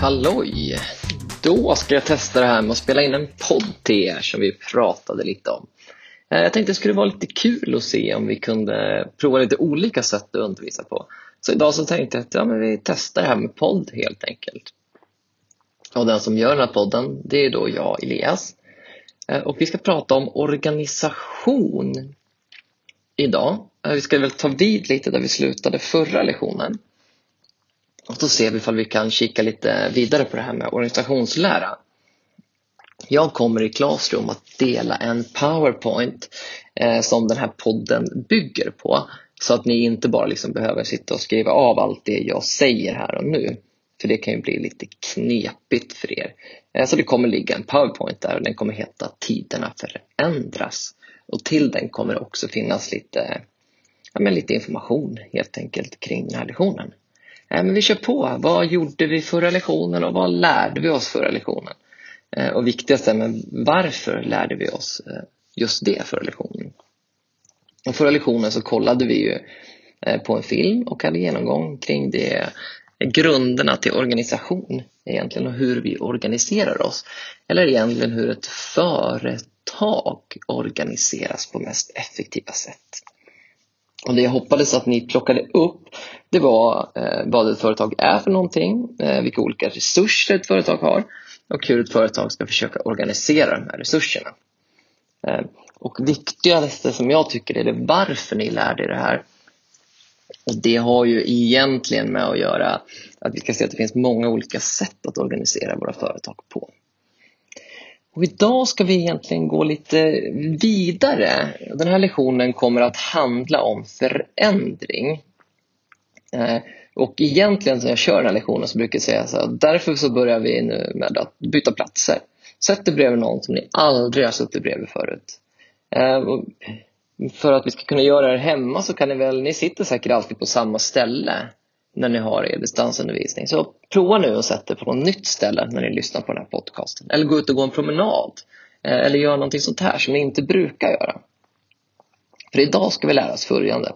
Halloj! Då ska jag testa det här med att spela in en podd till er som vi pratade lite om. Eh, jag tänkte det skulle vara lite kul att se om vi kunde prova lite olika sätt att undervisa på. Så idag så tänkte jag att ja, men vi testar det här med podd helt enkelt. Och den som gör den här podden, det är då jag, Elias. Eh, och vi ska prata om organisation idag. Eh, vi ska väl ta vid lite där vi slutade förra lektionen. Och då ser vi ifall vi kan kika lite vidare på det här med organisationslära. Jag kommer i Classroom att dela en PowerPoint eh, som den här podden bygger på. Så att ni inte bara liksom behöver sitta och skriva av allt det jag säger här och nu. För det kan ju bli lite knepigt för er. Eh, så det kommer ligga en PowerPoint där och den kommer heta Tiderna förändras. Och till den kommer det också finnas lite, ja, men lite information helt enkelt kring den här lektionen. Eh, men vi kör på. Vad gjorde vi förra lektionen och vad lärde vi oss förra lektionen? Eh, och viktigast är, men varför lärde vi oss eh, just det förra lektionen? Och förra lektionen så kollade vi ju på en film och hade genomgång kring det grunderna till organisation egentligen och hur vi organiserar oss. Eller egentligen hur ett företag organiseras på mest effektiva sätt. Och det jag hoppades att ni plockade upp det var eh, vad ett företag är för någonting, eh, vilka olika resurser ett företag har och hur ett företag ska försöka organisera de här resurserna. Eh, och viktigaste som jag tycker är det varför ni lärde er det här. Och det har ju egentligen med att göra att vi ska se att det finns många olika sätt att organisera våra företag på. Och idag ska vi egentligen gå lite vidare. Den här lektionen kommer att handla om förändring. Eh, och egentligen när jag kör den här lektionen så brukar jag säga så här, därför så börjar vi nu med att byta platser. Sätt dig bredvid någon som ni aldrig har suttit bredvid förut. Eh, för att vi ska kunna göra det hemma så kan ni väl, ni sitter säkert alltid på samma ställe när ni har er distansundervisning. Så prova nu att sätta er på något nytt ställe när ni lyssnar på den här podcasten. Eller gå ut och gå en promenad. Eh, eller gör någonting sånt här som ni inte brukar göra. För idag ska vi lära oss följande.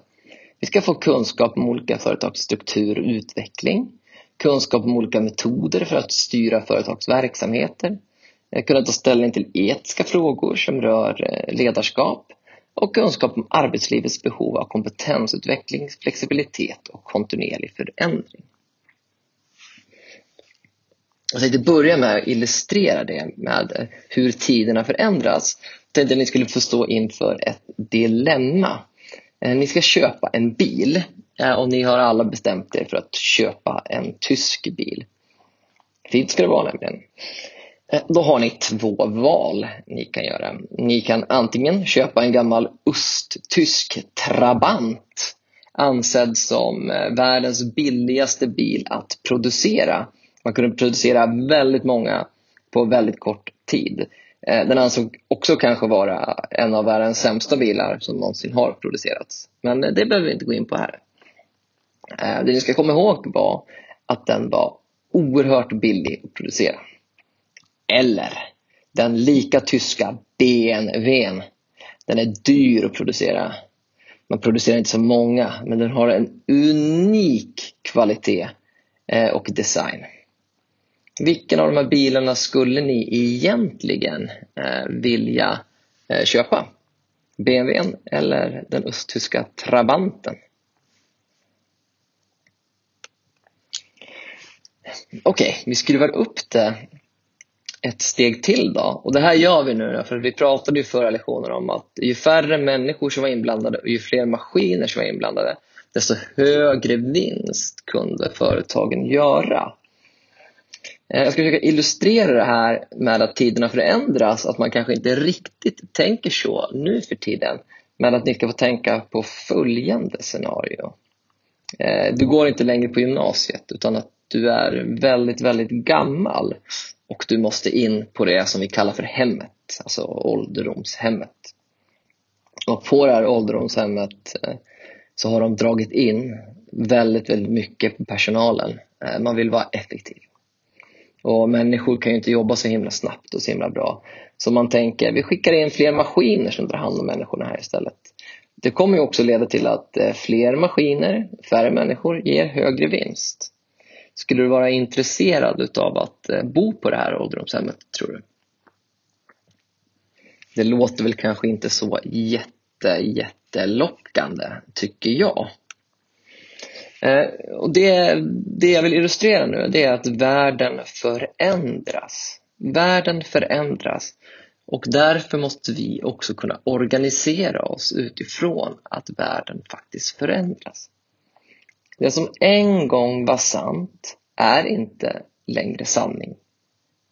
Vi ska få kunskap om olika företags struktur och utveckling. Kunskap om olika metoder för att styra företagsverksamheter. verksamheter. Eh, kunna ta ställning till etiska frågor som rör eh, ledarskap och kunskap om arbetslivets behov av kompetensutveckling, flexibilitet och kontinuerlig förändring. Jag tänkte börja med att illustrera det med hur tiderna förändras. Jag tänkte att ni skulle få stå inför ett dilemma. Eh, ni ska köpa en bil eh, och ni har alla bestämt er för att köpa en tysk bil. Fint ska det vara nämligen. Eh, då har ni två val ni kan göra. Ni kan antingen köpa en gammal östtysk Trabant ansedd som eh, världens billigaste bil att producera. Man kunde producera väldigt många på väldigt kort tid. Eh, den ansåg också kanske vara en av världens sämsta bilar som någonsin har producerats. Men det behöver vi inte gå in på här. Det ni ska komma ihåg var att den var oerhört billig att producera. Eller den lika tyska BMWn. Den är dyr att producera. Man producerar inte så många, men den har en unik kvalitet eh, och design. Vilken av de här bilarna skulle ni egentligen eh, vilja eh, köpa? BMWn eller den östtyska Trabanten? Okej, okay, vi skruvar upp det ett steg till då. Och det här gör vi nu för vi pratade i förra lektionen om att ju färre människor som var inblandade och ju fler maskiner som var inblandade desto högre vinst kunde företagen göra. Eh, jag ska försöka illustrera det här med att tiderna förändras, att man kanske inte riktigt tänker så nu för tiden. Men att ni ska få tänka på följande scenario. Eh, du går inte längre på gymnasiet utan att du är väldigt, väldigt gammal och du måste in på det som vi kallar för hemmet, alltså ålderdomshemmet. Och på det här ålderdomshemmet eh, så har de dragit in väldigt, väldigt mycket på personalen. Eh, man vill vara effektiv. Och människor kan ju inte jobba så himla snabbt och så himla bra. Så man tänker, vi skickar in fler maskiner som tar hand om människorna här istället. Det kommer ju också leda till att eh, fler maskiner, färre människor ger högre vinst. Skulle du vara intresserad av att eh, bo på det här ålderdomshemmet, tror du? Det låter väl kanske inte så jätte, jättelockande, tycker jag. Eh, och det, det jag vill illustrera nu det är att världen förändras. Världen förändras och därför måste vi också kunna organisera oss utifrån att världen faktiskt förändras. Det som en gång var sant är inte längre sanning.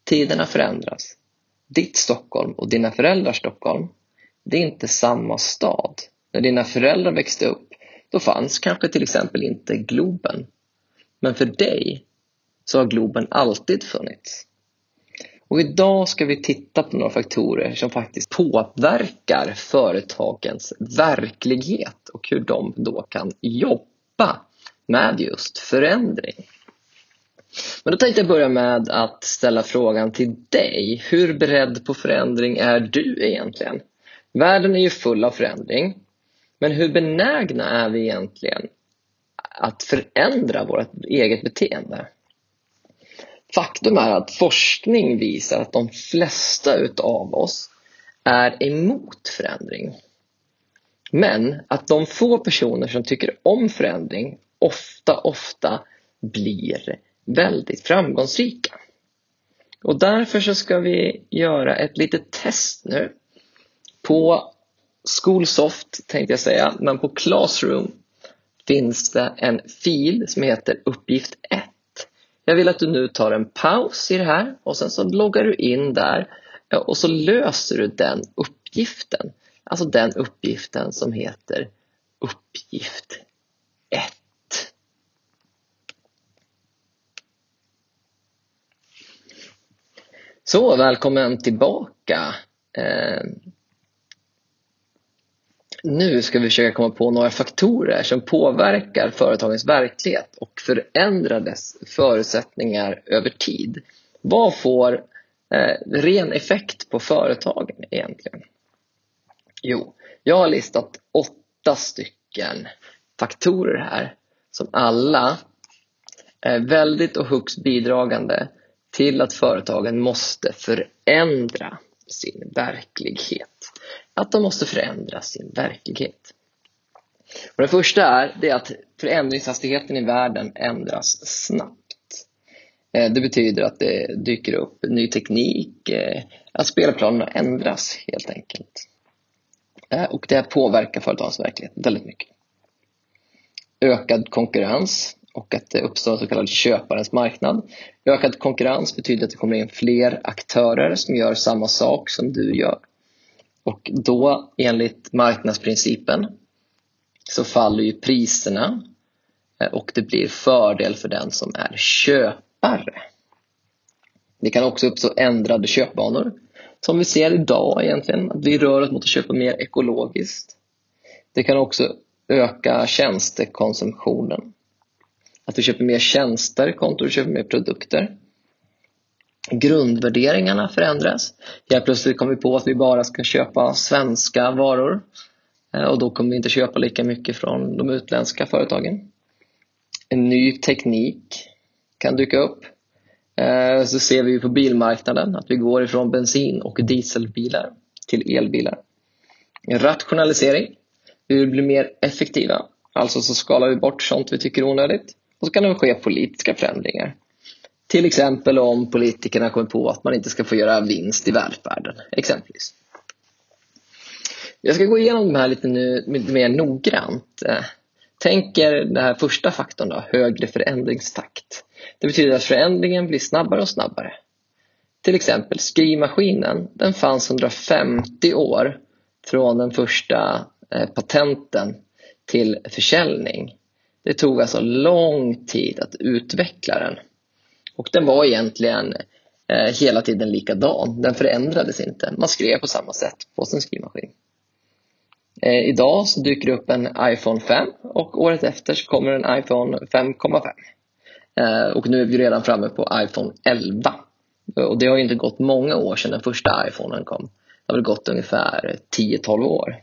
Tiderna förändras. Ditt Stockholm och dina föräldrars Stockholm, det är inte samma stad. När dina föräldrar växte upp, då fanns kanske till exempel inte Globen. Men för dig så har Globen alltid funnits. Och idag ska vi titta på några faktorer som faktiskt påverkar företagens verklighet och hur de då kan jobba med just förändring. Men då tänkte jag börja med att ställa frågan till dig. Hur beredd på förändring är du egentligen? Världen är ju full av förändring. Men hur benägna är vi egentligen att förändra vårt eget beteende? Faktum är att forskning visar att de flesta utav oss är emot förändring. Men att de få personer som tycker om förändring ofta, ofta blir väldigt framgångsrika. Och därför så ska vi göra ett litet test nu. På Schoolsoft tänkte jag säga, men på Classroom finns det en fil som heter uppgift 1. Jag vill att du nu tar en paus i det här och sen så loggar du in där och så löser du den uppgiften. Alltså den uppgiften som heter uppgift 1. Så, välkommen tillbaka. Eh, nu ska vi försöka komma på några faktorer som påverkar företagens verklighet och förändrar dess förutsättningar över tid. Vad får eh, ren effekt på företagen egentligen? Jo, jag har listat åtta stycken faktorer här som alla är väldigt och högst bidragande till att företagen måste förändra sin verklighet. Att de måste förändra sin verklighet. Och det första är, det är att förändringshastigheten i världen ändras snabbt. Eh, det betyder att det dyker upp ny teknik, eh, att spelplanerna ändras helt enkelt. Eh, och det påverkar företagens verklighet väldigt mycket. Ökad konkurrens och att det uppstår en så kallad köparens marknad. Ökad konkurrens betyder att det kommer in fler aktörer som gör samma sak som du gör. Och då enligt marknadsprincipen så faller ju priserna eh, och det blir fördel för den som är köpare. Det kan också uppstå ändrade köpvanor som vi ser idag egentligen, att vi rör oss mot att köpa mer ekologiskt. Det kan också öka tjänstekonsumtionen. Att du köper mer tjänster kontra du köper mer produkter. Grundvärderingarna förändras. Helt plötsligt kommer vi på att vi bara ska köpa svenska varor eh, och då kommer vi inte köpa lika mycket från de utländska företagen. En ny teknik kan dyka upp. Eh, så ser vi på bilmarknaden att vi går ifrån bensin och dieselbilar till elbilar. Rationalisering. Vi vill bli mer effektiva. Alltså så skalar vi bort sånt vi tycker är onödigt. Och så kan det ske politiska förändringar. Till exempel om politikerna kommer på att man inte ska få göra vinst i välfärden, exempelvis. Jag ska gå igenom de här lite, nu, lite mer noggrant. Eh, Tänk er den här första faktorn, då, högre förändringstakt. Det betyder att förändringen blir snabbare och snabbare. Till exempel skrivmaskinen, den fanns 150 år från den första eh, patenten till försäljning. Det tog alltså lång tid att utveckla den. Och den var egentligen eh, hela tiden likadan. Den förändrades inte. Man skrev på samma sätt på sin skrivmaskin. Eh, idag så dyker det upp en iPhone 5 och året efter så kommer en iPhone 5,5. Eh, och nu är vi redan framme på iPhone 11. Och det har inte gått många år sedan den första iPhonen kom. Det har väl gått ungefär 10-12 år.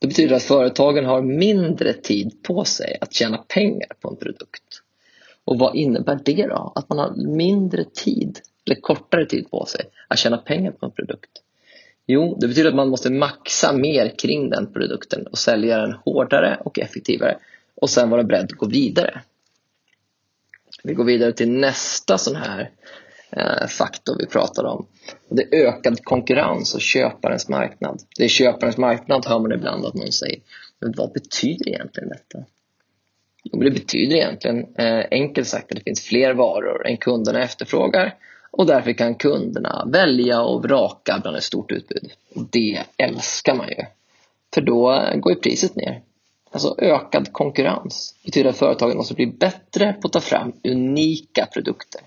Det betyder att företagen har mindre tid på sig att tjäna pengar på en produkt. Och vad innebär det då? Att man har mindre tid, eller kortare tid på sig, att tjäna pengar på en produkt. Jo, det betyder att man måste maxa mer kring den produkten och sälja den hårdare och effektivare och sen vara beredd att gå vidare. Vi går vidare till nästa sån här Eh, faktor vi pratar om. Det är ökad konkurrens och köparens marknad. Det är köparens marknad hör man ibland att någon säger. Men vad betyder egentligen detta? Jo, det betyder egentligen eh, enkelt sagt att det finns fler varor än kunderna efterfrågar och därför kan kunderna välja och vraka bland ett stort utbud. Det älskar man ju, för då går ju priset ner. Alltså ökad konkurrens betyder att företagen måste bli bättre på att ta fram unika produkter.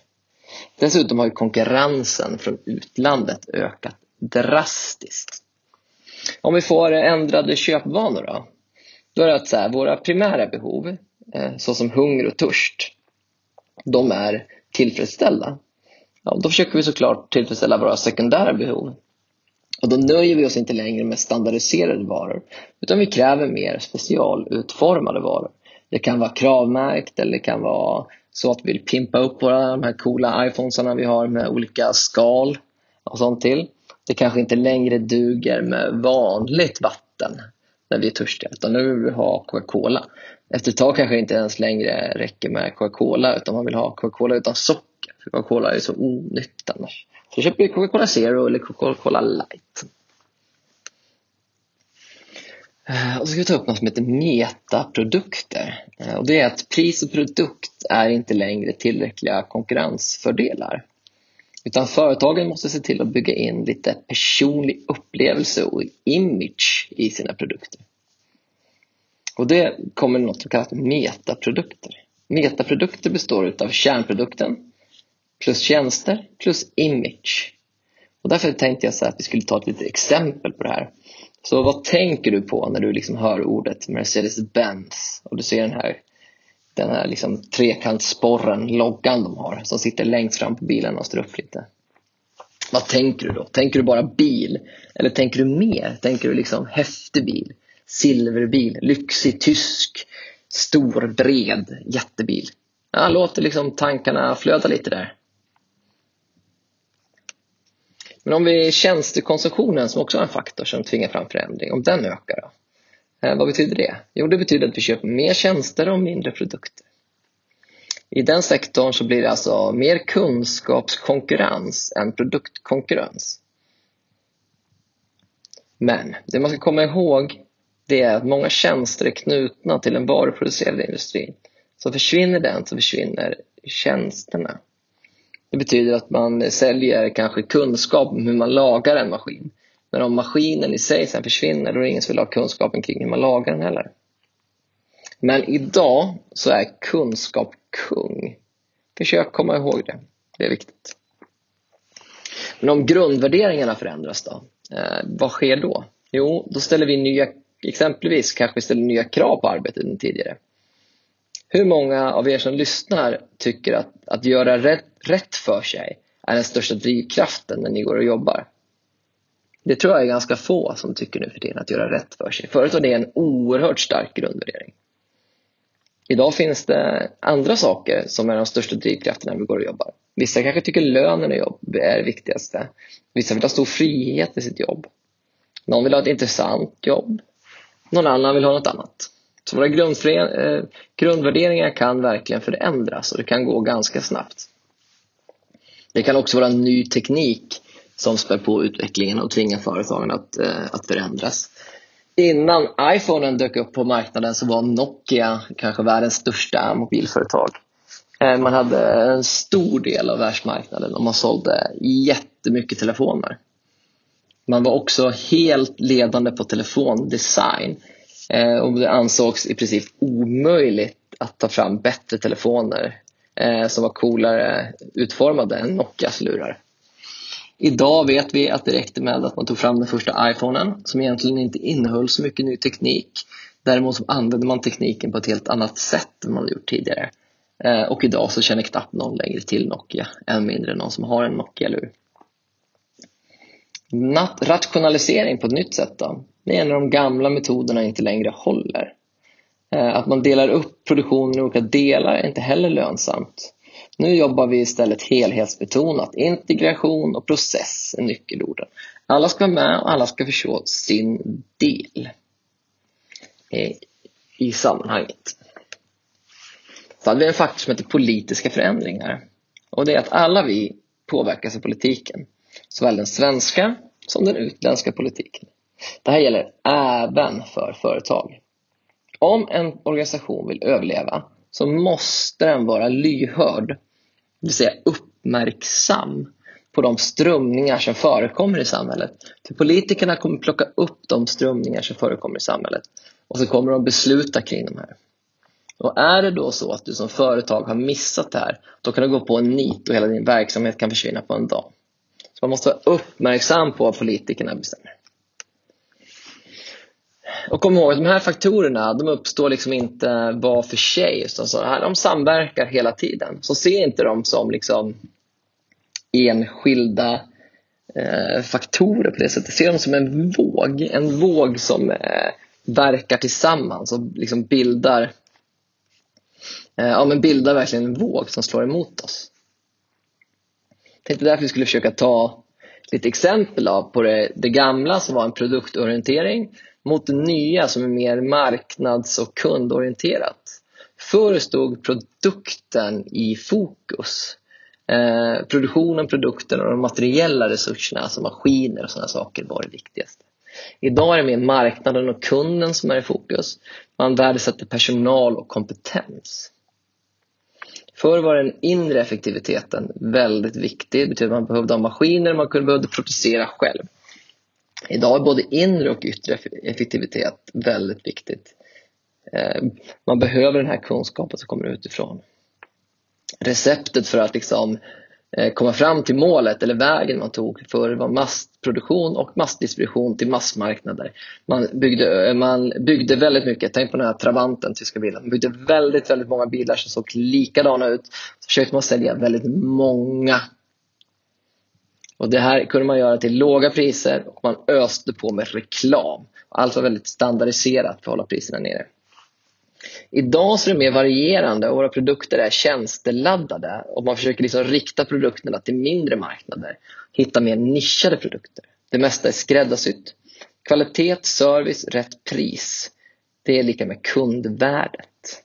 Dessutom har ju konkurrensen från utlandet ökat drastiskt. Om vi får ändrade köpvanor då? Då är det att så här, våra primära behov, eh, såsom hunger och törst, de är tillfredsställda. Ja, då försöker vi såklart tillfredsställa våra sekundära behov. Och då nöjer vi oss inte längre med standardiserade varor, utan vi kräver mer specialutformade varor. Det kan vara kravmärkt eller det kan vara så att vi vill pimpa upp våra de här coola iPhonesarna vi har med olika skal och sånt till. Det kanske inte längre duger med vanligt vatten när vi är törstiga, utan nu vill vi ha Coca-Cola. Efter ett tag kanske det inte ens längre räcker med Coca-Cola, utan man vill ha Coca-Cola utan socker. För Coca-Cola är så onyttigt annars. Så köper vi Coca-Cola Zero eller Coca-Cola Light. Eh, och så ska vi ta upp något som heter metaprodukter. Eh, och det är att pris och produkt är inte längre tillräckliga konkurrensfördelar. Utan företagen måste se till att bygga in lite personlig upplevelse och image i sina produkter. Och det kommer något som kallas metaprodukter. Metaprodukter består av kärnprodukten plus tjänster plus image. Och därför tänkte jag så att vi skulle ta ett litet exempel på det här. Så vad tänker du på när du liksom hör ordet Mercedes-Benz och du ser den här, den här liksom trekantssporren, loggan de har, som sitter längst fram på bilen och står upp lite? Vad tänker du då? Tänker du bara bil? Eller tänker du mer? Tänker du liksom häftig bil? Silverbil, lyxig, tysk, stor, bred, jättebil? Ja, låt liksom tankarna flöda lite där. Men om vi tjänstekonsumtionen som också är en faktor som tvingar fram förändring, om den ökar då? Eh, vad betyder det? Jo, det betyder att vi köper mer tjänster och mindre produkter. I den sektorn så blir det alltså mer kunskapskonkurrens än produktkonkurrens. Men det man ska komma ihåg det är att många tjänster är knutna till den varuproducerande industrin. Så försvinner den så försvinner tjänsterna. Det betyder att man säljer kanske kunskap om hur man lagar en maskin. Men om maskinen i sig sen försvinner, då är det ingen som vill ha kunskapen kring hur man lagar den heller. Men idag så är kunskap kung. Försök komma ihåg det. Det är viktigt. Men om grundvärderingarna förändras då? Eh, vad sker då? Jo, då ställer vi nya, exempelvis kanske vi ställer nya krav på arbetet än tidigare. Hur många av er som lyssnar tycker att, att göra rätt, rätt för sig är den största drivkraften när ni går och jobbar? Det tror jag är ganska få som tycker nu för tiden att göra rätt för sig. Förut var det en oerhört stark grundvärdering. Idag finns det andra saker som är de största drivkrafterna när vi går och jobbar. Vissa kanske tycker lönen är det viktigaste. Vissa vill ha stor frihet i sitt jobb. Någon vill ha ett intressant jobb. Någon annan vill ha något annat. Så våra eh, grundvärderingar kan verkligen förändras och det kan gå ganska snabbt. Det kan också vara ny teknik som spär på utvecklingen och tvingar företagen att, eh, att förändras. Innan iPhonen dök upp på marknaden så var Nokia kanske världens största mobilföretag. Eh, man hade en stor del av världsmarknaden och man sålde jättemycket telefoner. Man var också helt ledande på telefondesign Eh, och det ansågs i princip omöjligt att ta fram bättre telefoner eh, som var coolare utformade än Nokias lurar. Idag vet vi att det räckte med att man tog fram den första iPhonen som egentligen inte innehöll så mycket ny teknik. Däremot så använde man tekniken på ett helt annat sätt än man gjort tidigare. Eh, och idag så känner knappt någon längre till Nokia, än mindre någon som har en Nokia-lur. Rationalisering på ett nytt sätt då? Det är när de gamla metoderna inte längre håller. Eh, att man delar upp produktionen i olika delar är inte heller lönsamt. Nu jobbar vi istället helhetsbetonat. Integration och process är nyckelorden. Alla ska vara med och alla ska förstå sin del eh, i sammanhanget. Så hade vi en faktor som heter politiska förändringar. Och det är att alla vi påverkas av politiken. Såväl den svenska som den utländska politiken. Det här gäller även för företag. Om en organisation vill överleva så måste den vara lyhörd, det vill säga uppmärksam på de strömningar som förekommer i samhället. För politikerna kommer plocka upp de strömningar som förekommer i samhället och så kommer de besluta kring de här. Och är det då så att du som företag har missat det här, då kan du gå på en nit och hela din verksamhet kan försvinna på en dag. Så man måste vara uppmärksam på vad politikerna bestämmer. Och kom ihåg att de här faktorerna de uppstår liksom inte var för sig. Utan så här, de samverkar hela tiden. Så se inte dem som liksom enskilda eh, faktorer på det sättet. Se dem som en våg. En våg som eh, verkar tillsammans och liksom bildar, eh, ja, men bildar verkligen en våg som slår emot oss. Jag tänkte därför vi skulle försöka ta lite exempel av på det, det gamla som var en produktorientering mot det nya som är mer marknads och kundorienterat. Förr stod produkten i fokus. Eh, produktionen, produkten och de materiella resurserna, alltså maskiner och sådana saker var det viktigaste. Idag är det mer marknaden och kunden som är i fokus. Man värdesätter personal och kompetens. Förr var den inre effektiviteten väldigt viktig. Det betyder att man behövde ha maskiner, man kunde behövde producera själv. Idag är både inre och yttre effektivitet väldigt viktigt. Eh, man behöver den här kunskapen som kommer utifrån. Receptet för att liksom eh, komma fram till målet eller vägen man tog för var massproduktion och massdistribution till massmarknader. Man byggde, eh, man byggde väldigt mycket, tänk på den här Trabanten, tyska bilen. Man byggde väldigt, väldigt många bilar som såg likadana ut. Så försökte man sälja väldigt många och Det här kunde man göra till låga priser och man öste på med reklam. Allt var väldigt standardiserat för att hålla priserna nere. Idag så är det mer varierande och våra produkter är tjänsteladdade och man försöker liksom rikta produkterna till mindre marknader. Hitta mer nischade produkter. Det mesta är skräddarsytt. Kvalitet, service, rätt pris. Det är lika med kundvärdet.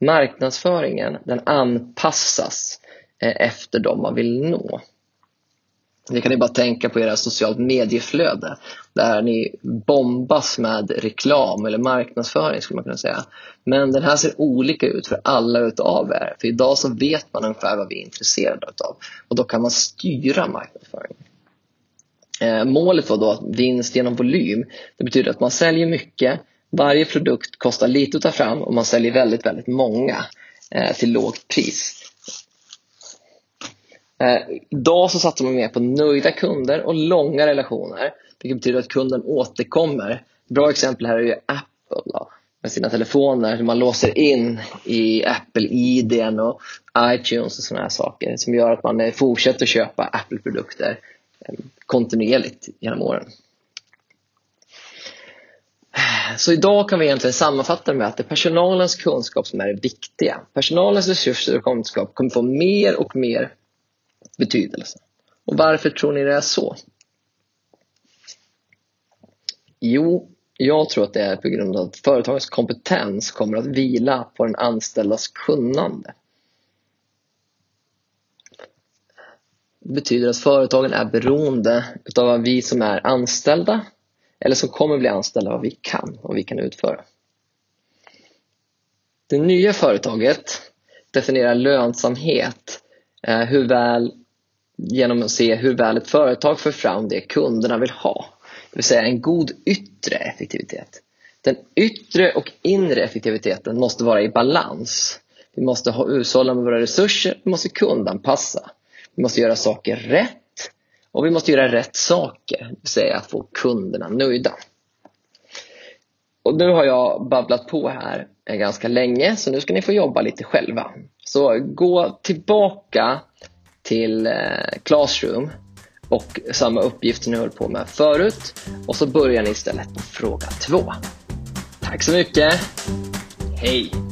Marknadsföringen den anpassas eh, efter de man vill nå. Ni kan ni bara tänka på era socialt medieflöde där ni bombas med reklam eller marknadsföring skulle man kunna säga. Men den här ser olika ut för alla utav er. För idag så vet man ungefär vad vi är intresserade utav och då kan man styra marknadsföringen. Eh, målet var då vinst genom volym. Det betyder att man säljer mycket, varje produkt kostar lite att ta fram och man säljer väldigt, väldigt många eh, till lågt pris. Eh, idag så satsar man mer på nöjda kunder och långa relationer. Vilket betyder att kunden återkommer. Bra exempel här är ju Apple då, med sina telefoner. Hur man låser in i Apple-ID och iTunes och sådana här saker som gör att man eh, fortsätter köpa Apple-produkter eh, kontinuerligt genom åren. Så idag kan vi egentligen sammanfatta med att det är personalens kunskap som är det viktiga. Personalens resurser och kunskap kommer få mer och mer betydelse. Och varför tror ni det är så? Jo, jag tror att det är på grund av att företagets kompetens kommer att vila på den anställdas kunnande. Det betyder att företagen är beroende av vad vi som är anställda eller som kommer bli anställda, vad vi kan och vi kan utföra. Det nya företaget definierar lönsamhet, eh, hur väl genom att se hur väl ett företag för fram det kunderna vill ha. Det vill säga en god yttre effektivitet. Den yttre och inre effektiviteten måste vara i balans. Vi måste ha hushålla med våra resurser, vi måste kundanpassa. Vi måste göra saker rätt och vi måste göra rätt saker, det vill säga att få kunderna nöjda. Och nu har jag babblat på här ganska länge så nu ska ni få jobba lite själva. Så gå tillbaka till eh, Classroom och samma uppgift som ni höll på med förut och så börjar ni istället på fråga två. Tack så mycket! Hej!